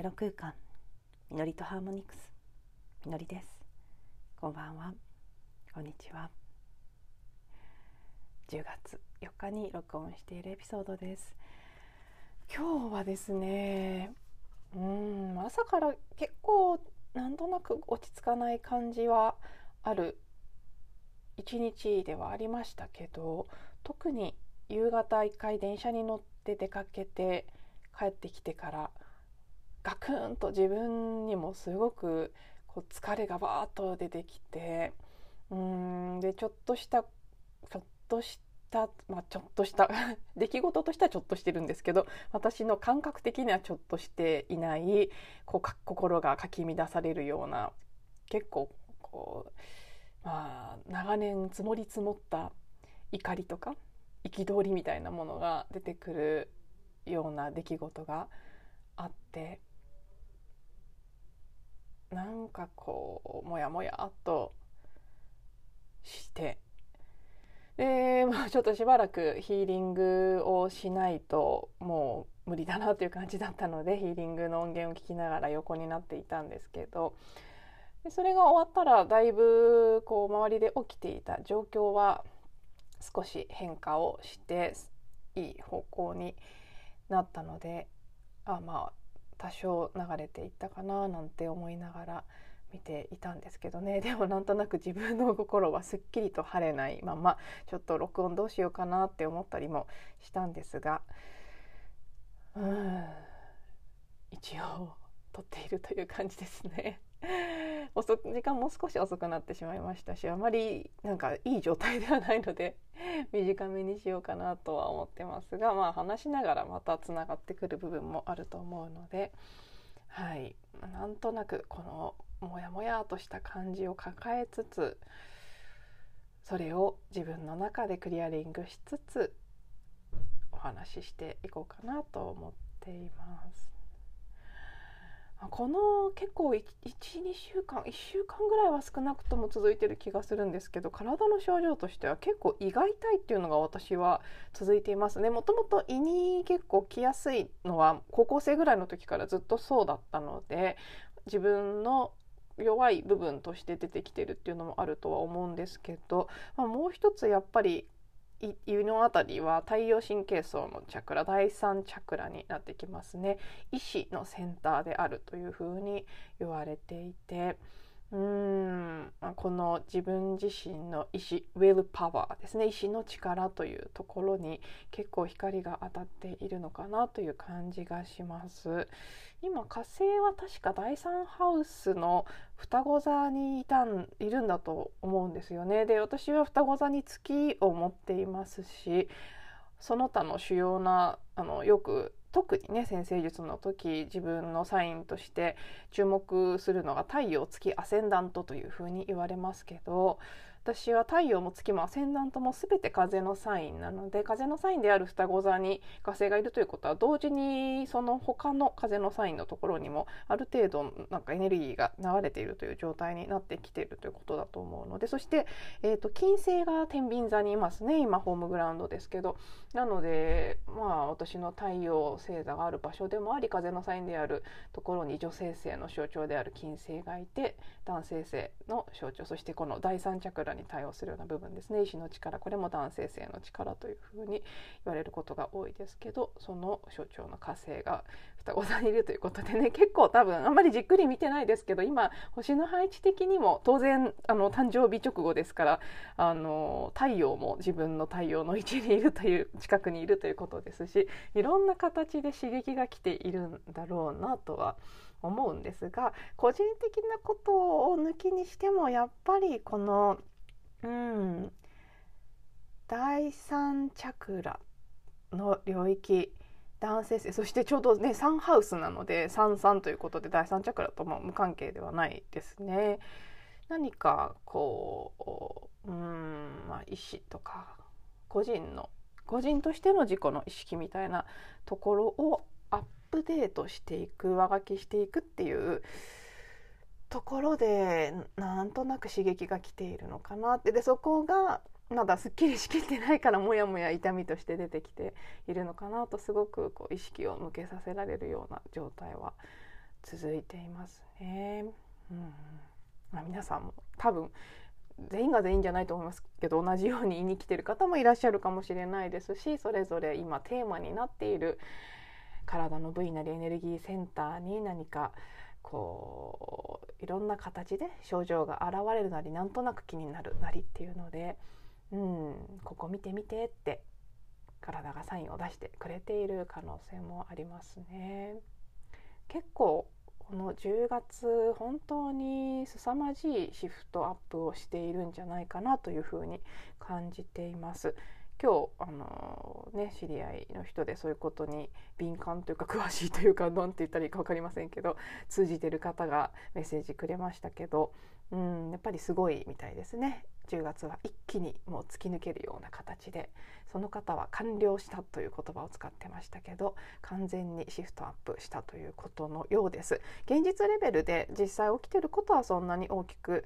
ゼロ空間みのりとハーモニクスみのりです。こんばんは。こんにちは。10月4日に録音しているエピソードです。今日はですねうん朝から結構なんとなく落ち着かない感じはある一日ではありましたけど特に夕方一回電車に乗って出かけて帰ってきてからガクンと自分にもすごくこう疲れがバーッと出てきてうんでちょっとしたちょっとしたまあちょっとした 出来事としてはちょっとしてるんですけど私の感覚的にはちょっとしていないこう心がかき乱されるような結構こうまあ長年積もり積もった怒りとか憤りみたいなものが出てくるような出来事があってなんかこうモヤモヤっとして。で、まあ、ちょっとしばらくヒーリングをしないともう無理だなという感じだったのでヒーリングの音源を聞きながら横になっていたんですけど。でそれが終わったらだいぶこう周りで起きていた状況は少し変化をしていい方向になったのであまあ多少流れていったかななんて思いながら見ていたんですけどね。でもなんとなく自分の心はすっきりと晴れないままちょっと録音どうしようかなって思ったりもしたんですが。うん。一応撮っているという感じですね。遅時間も少し遅くなってしまいましたしあまりなんかいい状態ではないので 短めにしようかなとは思ってますがまあ話しながらまたつながってくる部分もあると思うのではいなんとなくこのモヤモヤとした感じを抱えつつそれを自分の中でクリアリングしつつお話ししていこうかなと思っています。この結構12週間1週間ぐらいは少なくとも続いてる気がするんですけど体の症状としては結構胃が痛いっていうのが私は続いていますね。もともと胃に結構来やすいのは高校生ぐらいの時からずっとそうだったので自分の弱い部分として出てきてるっていうのもあるとは思うんですけど、まあ、もう一つやっぱり胃のあたりは太陽神経層のチャクラ第3チャクラになってきますね。意志のセンターであるというふうに言われていてうん。この自分自身の意志 will power ですね。意志の力というところに結構光が当たっているのかなという感じがします。今火星は確か第3ハウスの双子座にいたんいるんだと思うんですよね。で私は双子座に月を持っていますしその他の主要なあのよく特にね先生術の時自分のサインとして注目するのが太陽月アセンダントというふうに言われますけど私は太陽も月もアセンダントも全て風のサインなので風のサインである双子座に火星がいるということは同時にその他の風のサインのところにもある程度なんかエネルギーが流れているという状態になってきているということだと思うのでそして、えーと、金星が天秤座にいますね。今ホームグラウンドですけど。なのでまあ私の太陽星座がある場所でもあり風のサインであるところに女性性の象徴である金星がいて男性性の象徴。そしてこの第三チャクラに対応するような部分ですね。意志の力。これも男性性の力というふうに言われることが多いですけどその象徴の火星が双子座にいるということでね結構多分あんまりじっくり見てないですけど今星の配置的にも当然あの誕生日直後ですからあの太陽も自分の太陽の位置にいるという近くにいるということですしいろんな形で刺激が来ているんだろうなとは思うんですが個人的なことを抜きにしてもやっぱりこのうん第三チャクラの領域男性性そしてちょうどねサンハウスなので三三ということで第三チャクラとも無関係ではないですね。何かこううんまあ意志とか個人の個人としての自己の意識みたいなところをアップデートしていく上書きしていくっていうところでなんとなく刺激が来ているのかなってでそこがまだすっきりしきってないからモヤモヤ痛みとして出てきているのかなとすごくこう意識を向けさせられるような状態は続いていますね。うんまあ、皆さんも多分全員が全員じゃないと思いますけど同じように言いに来てる方もいらっしゃるかもしれないですしそれぞれ今テーマになっている体の部位なりエネルギーセンターに何かこういろんな形で症状が現れるなりなんとなく気になるなりっていうので、うん、ここ見てみてって体がサインを出してくれている可能性もありますね。結構この10月本当に凄まじいシフトアップをしているんじゃないかなというふうに感じています。今日あのね知り合いの人でそういうことに敏感というか詳しいというか何て言ったらいいか分かりませんけど通じてる方がメッセージくれましたけど、うん、やっぱりすごいみたいですね。10月は一気にもう突き抜けるような形でその方は完了したという言葉を使ってましたけど完全にシフトアップしたということのようです。現実レベルで実際起きてることはそんなに大きく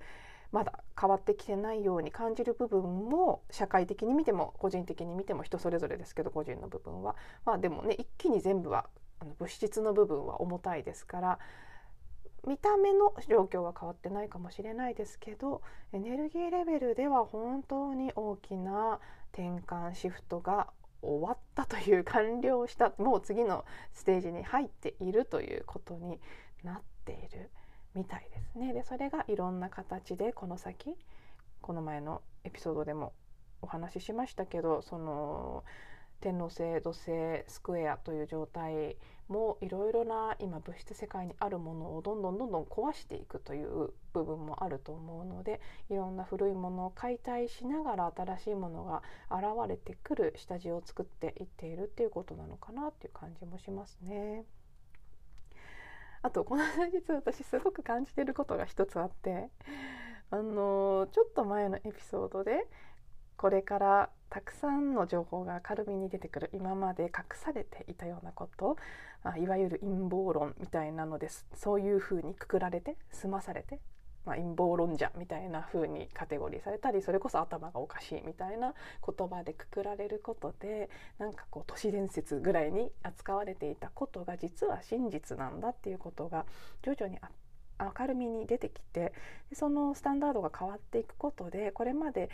まだ変わってきてないように感じる部分も社会的に見ても個人的に見ても人それぞれですけど個人の部分はまあでもね一気に全部はあの物質の部分は重たいですから見た目の状況は変わってないかもしれないですけどエネルギーレベルでは本当に大きな転換シフトが終わったという完了したもう次のステージに入っているということになっている。みたいですね。でそれがいろんな形でこの先この前のエピソードでもお話ししましたけどその天王星土星スクエアという状態もいろいろな今物質世界にあるものをどんどんどんどん壊していくという部分もあると思うのでいろんな古いものを解体しながら新しいものが現れてくる下地を作っていっているっていうことなのかなっていう感じもしますね。あとこの実は私すごく感じてることが一つあってあのちょっと前のエピソードでこれからたくさんの情報が明るみに出てくる今まで隠されていたようなことあいわゆる陰謀論みたいなのです。そういうふうにくくられて済まされてまあ、陰謀論者みたいな風にカテゴリーされたりそれこそ頭がおかしいみたいな言葉でくくられることでなんかこう都市伝説ぐらいに扱われていたことが実は真実なんだっていうことが徐々に明るみに出てきてそのスタンダードが変わっていくことでこれまで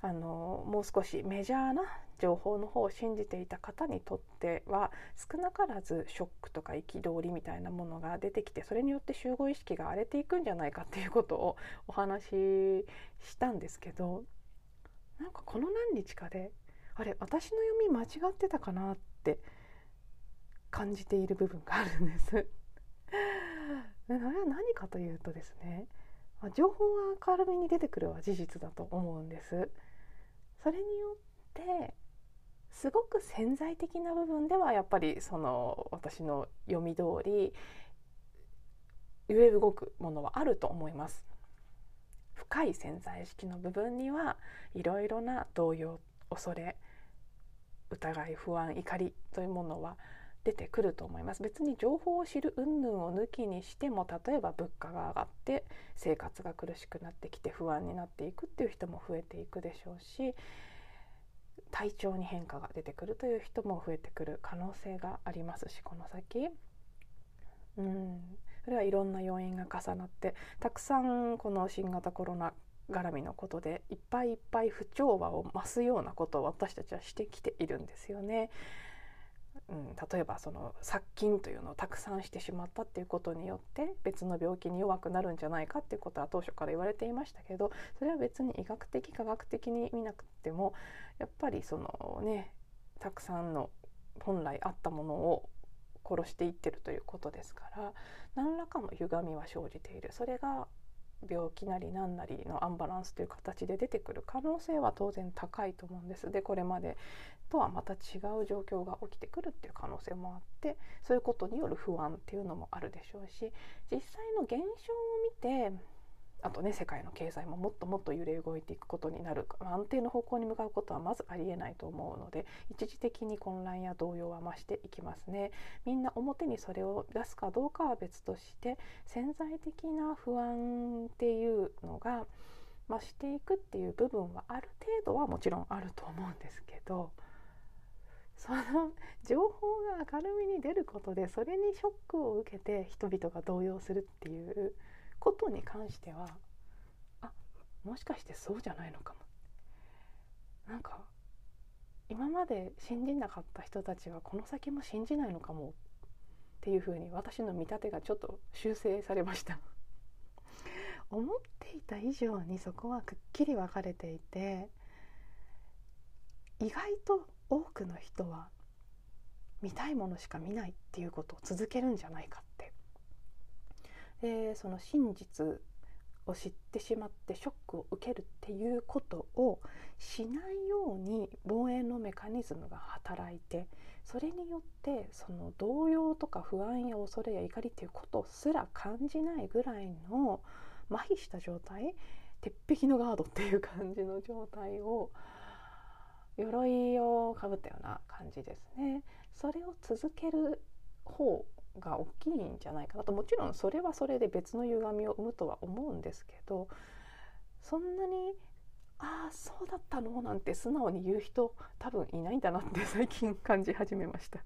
あのもう少しメジャーな情報の方を信じていた方にとっては少なからずショックとか憤りみたいなものが出てきてそれによって集合意識が荒れていくんじゃないかっていうことをお話ししたんですけどなんかこの何日かであれ私の読み間違ってたかなって感じている部分があるんです。それは何かというとですね情報が明るみに出てくるは事実だと思うんです。それによってすごく潜在的な部分ではやっぱりその私の読み通り揺れ動くものはあると思います。深い潜在意識の部分にはいろいろな動揺恐れ疑い不安怒りというものは出てくると思います。別に情報を知る云々を抜きにしても例えば物価が上がって生活が苦しくなってきて不安になっていくっていう人も増えていくでしょうし体調に変化が出てくるという人も増えてくる可能性がありますしこの先。うん。それはいろんな要因が重なってたくさんこの新型コロナ絡みのことでいっぱいいっぱい不調和を増すようなことを私たちはしてきているんですよね。うん、例えばその殺菌というのをたくさんしてしまったっていうことによって別の病気に弱くなるんじゃないかっていうことは当初から言われていましたけどそれは別に医学的科学的に見なくてもやっぱりそのねたくさんの本来あったものを殺していってるということですから何らかの歪みは生じているそれが病気なり何なりのアンバランスという形で出てくる可能性は当然高いと思うんです。でこれまでとはまた違う状況が起きてくるっていう可能性もあってそういうことによる不安っていうのもあるでしょうし実際の現象を見てあとね世界の経済ももっともっと揺れ動いていくことになる安定の方向に向かうことはまずありえないと思うので一時的に混乱や動揺は増していきますね。みんな表にそれを出すかどうかは別として潜在的な不安っていうのが増していくっていう部分はある程度はもちろんあると思うんですけどその情報が明るみに出ることでそれにショックを受けて人々が動揺するっていうことに関してはあもしかしてそうじゃないのかも。なんか今まで信じなかった人たちはこの先も信じないのかもっていうふうに私の見立てがちょっと修正されました。思っていた以上にそこはくっきり分かれていて意外と多くの人は見たいものしか見ないっていうことを続けるんじゃないかって。でその真実を知ってしまってショックを受けるっていうことをしないように防衛のメカニズムが働いてそれによってその動揺とか不安や恐れや怒りっていうことすら感じないぐらいの麻痺した状態鉄壁のガードっていう感じの状態を鎧をかぶったような感じですね。それを続ける方が大きいんじゃないかなともちろんそれはそれで別の歪みを生むとは思うんですけどそんなにああそうだったのなんて素直に言う人多分いないんだなって 最近感じ始めました。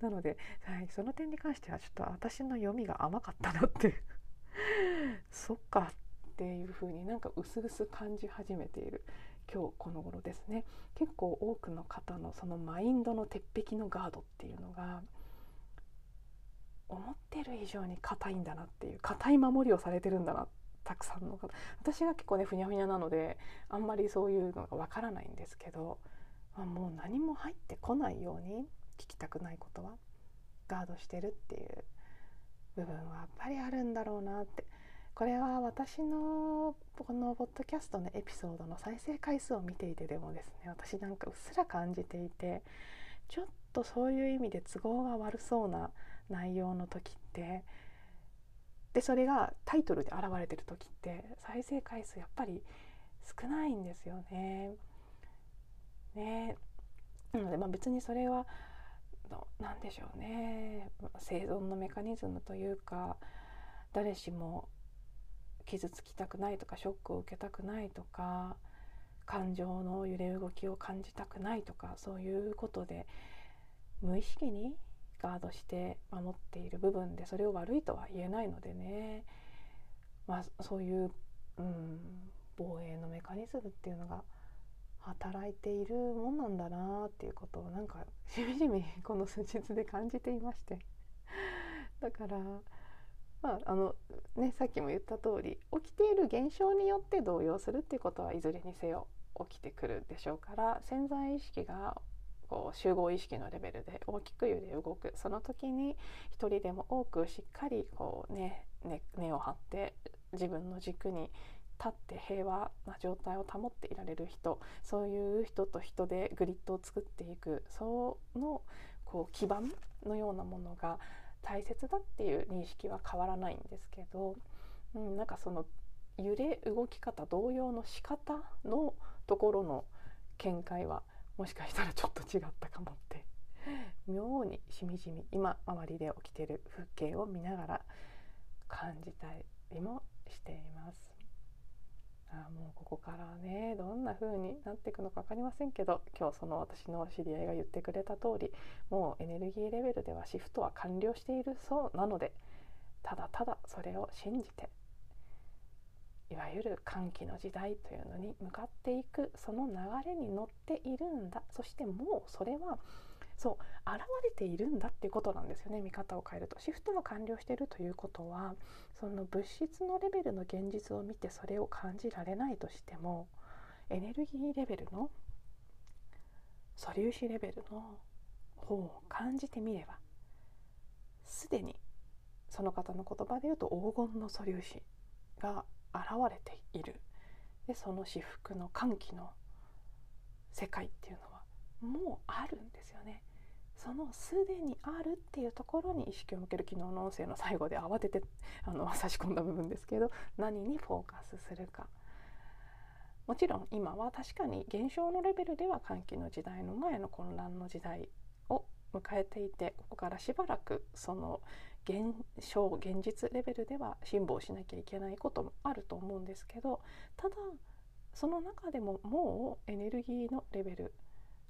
なので、はい、その点に関してはちょっと私の読みが甘かったなってそっかっていう風になんか薄々感じ始めている。今日この頃ですね。結構多くの方のそのマインドの鉄壁のガードっていうのが思ってる以上に硬いんだなっていう硬い守りをされてるんだなたくさんの方。私が結構ねふにゃふにゃなのであんまりそういうのがわからないんですけど、まあ、もう何も入ってこないように聞きたくないことはガードしてるっていう部分はやっぱりあるんだろうなって。これは私のこのポッドキャストのエピソードの再生回数を見ていてでもですね私なんかうっすら感じていてちょっとそういう意味で都合が悪そうな内容の時ってでそれがタイトルで現れてる時って再生回数やっぱり少ないんですよね。ねなのでまあ別にそれは何でしょうね生存のメカニズムというか誰しも傷つきたくないとかショックを受けたくないとか感情の揺れ動きを感じたくないとかそういうことで無意識にガードして守っている部分でそれを悪いとは言えないのでね、まあ、そういう、うん、防衛のメカニズムっていうのが働いているもんなんだなっていうことをなんかしみじみこの数日で感じていまして。だからまああのね、さっきも言った通り起きている現象によって動揺するっていうことはいずれにせよ起きてくるでしょうから潜在意識がこう集合意識のレベルで大きく揺れ動く。その時に一人でも多くしっかりこうね、ね根を張って自分の軸に立って平和な状態を保っていられる人そういう人と人でグリッドを作っていくそのこう基盤のようなものが大切だっていう認識は変わらないんですけど、うん、なんかその揺れ動き方同様の仕方のところの見解はもしかしたらちょっと違ったかもって妙にしみじみ今周りで起きてる風景を見ながら感じたりもしています。あもうここからねどんな風になっていくのか分かりませんけど今日その私の知り合いが言ってくれた通りもうエネルギーレベルではシフトは完了しているそうなのでただただそれを信じていわゆる歓喜の時代というのに向かっていくその流れに乗っているんだ。そしてもうそれはそう現れているんだっていうことなんですよね。見方を変えると。シフトが完了しているということはその物質のレベルの現実を見てそれを感じられないとしてもエネルギーレベルの素粒子レベルの方を感じてみればすでにその方の言葉で言うと黄金の素粒子が現れている。でその至福の歓喜の世界っていうのはもうあるんですよね。そのすでにあるっていうところに意識を向ける昨日の音声の最後で慌てて あの差し込んだ部分ですけど何にフォーカスするか。もちろん今は確かに現象のレベルでは歓喜の時代の前の混乱の時代を迎えていてここからしばらくその現象現実レベルでは辛抱しなきゃいけないこともあると思うんですけどただその中でももうエネルギーのレベル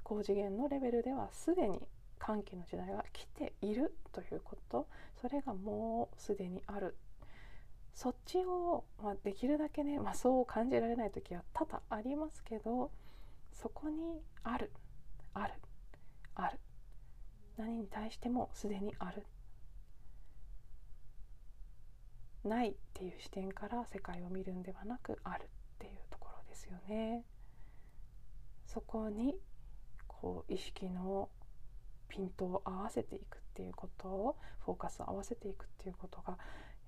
高次元のレベルではすでに歓喜の時代が来ているということそれがもうすでにある。そっちを、まあ、できるだけね、まあ、そう感じられない時は多々ありますけどそこにあるあるある。何に対してもすでにある。ないっていう視点から世界を見るんではなくあるっていうところですよね。そこにこう意識のピントを合わせていくっていうことをフォーカスを合わせていくっていうことが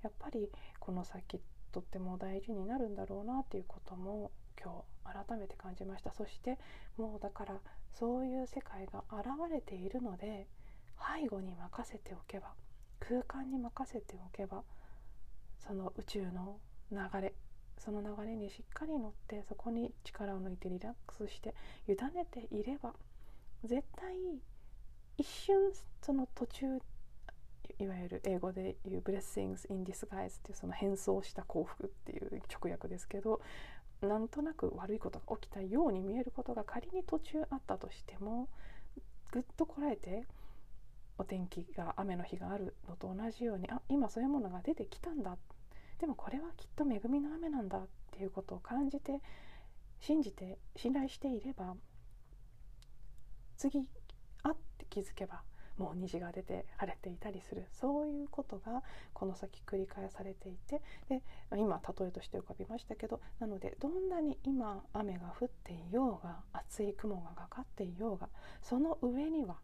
やっぱりこの先とっても大事になるんだろうなっていうことも今日改めて感じました。そしてもうだからそういう世界が現れているので背後に任せておけば空間に任せておけばその宇宙の流れその流れにしっかり乗ってそこに力を抜いてリラックスして委ねていれば絶対一瞬その途中いわゆる英語で言う「blessings in disguise」っていうその変装した幸福っていう直訳ですけどなんとなく悪いことが起きたように見えることが仮に途中あったとしてもぐっとこらえてお天気が雨の日があるのと同じようにあ今そういうものが出てきたんだ。でもこれはきっと恵みの雨なんだっていうことを感じて信じて信頼していれば次気づけばもう虹が出て晴れていたりする。そういうことがこの先繰り返されていてで今例えとして浮かびましたけどなのでどんなに今雨が降っていようが厚い雲がかかっていようがその上には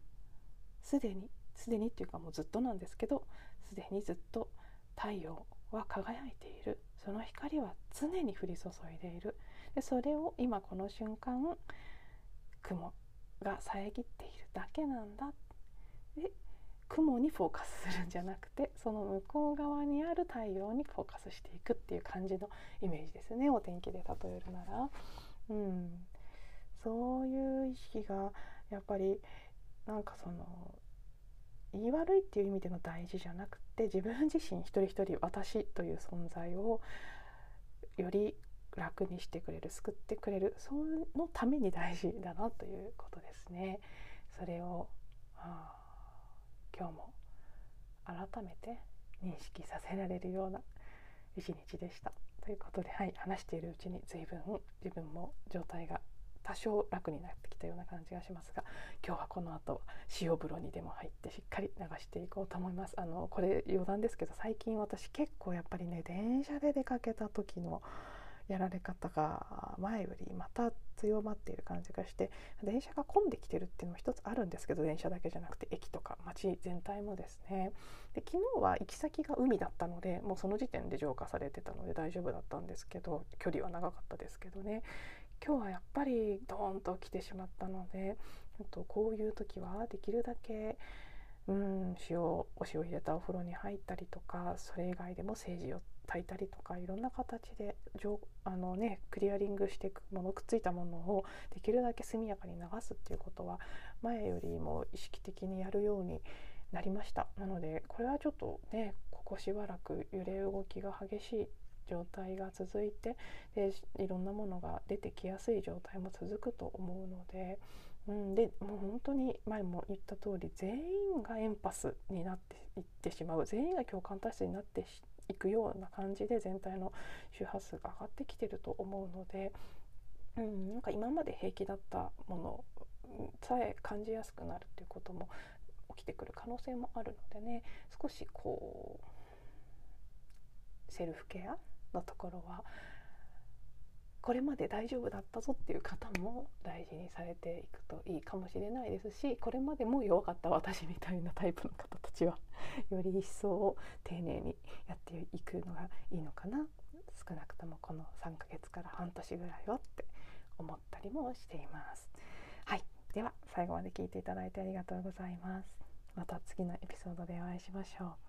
すでにすでにっていうかもうずっとなんですけどすでにずっと太陽は輝いている。その光は常に降り注いでいる。でそれを今この瞬間雲が遮っているだけなんだで雲にフォーカスするんじゃなくてその向こう側にある太陽にフォーカスしていくっていう感じのイメージですねお天気で例えるなら。うん、そういう意識がやっぱりなんかその言い悪いっていう意味での大事じゃなくて自分自身一人一人私という存在をより楽にしてくれる救ってくれるそのために大事だなということですね。それを今日も改めて認識させられるような一日でした。ということで、はい、話しているうちに随分自分も状態が多少楽になってきたような感じがしますが今日はこの後塩風呂にでも入ってしっかり流していこうと思いますあのこれ余談ですけど最近私結構やっぱりね電車で出かけた時のやられ方が前よりまた強まっている感じがして電車が混んできてるっていうのも一つあるんですけど電車だけじゃなくて駅とか街全体もですね。で昨日は行き先が海だったのでもうその時点で浄化されてたので大丈夫だったんですけど距離は長かったですけどね。今日はやっぱりドーンと来てしまったのでとこういう時はできるだけうん塩お塩入れたお風呂に入ったりとかそれ以外でも政治を炊いたりとかいろんな形であの、ね、クリアリングしていくものくっついたものをできるだけ速やかに流すっていうことは前よりも意識的にやるようになりました。なのでこれはちょっとねここしばらく揺れ動きが激しい状態が続いてでいろんなものが出てきやすい状態も続くと思うので、うん、でもう本当に前も言った通り全員がエンパスになっていってしまう全員が共感体質になっていくような感じで全体の周波数が上がってきてると思うので、うん、なんか今まで平気だったものさえ感じやすくなるっていうことも起きてくる可能性もあるのでね少しこうセルフケアのところはこれまで大丈夫だったぞっていう方も大事にされていくといいかもしれないですしこれまでも弱かった私みたいなタイプの方たちはより一層丁寧にやっていくのがいいのかな少なくともこの3ヶ月から半年ぐらいはって思ったりもしています。はいでは最後まで聞いていただいてありがとうございます。また次のエピソードでお会いしましょう。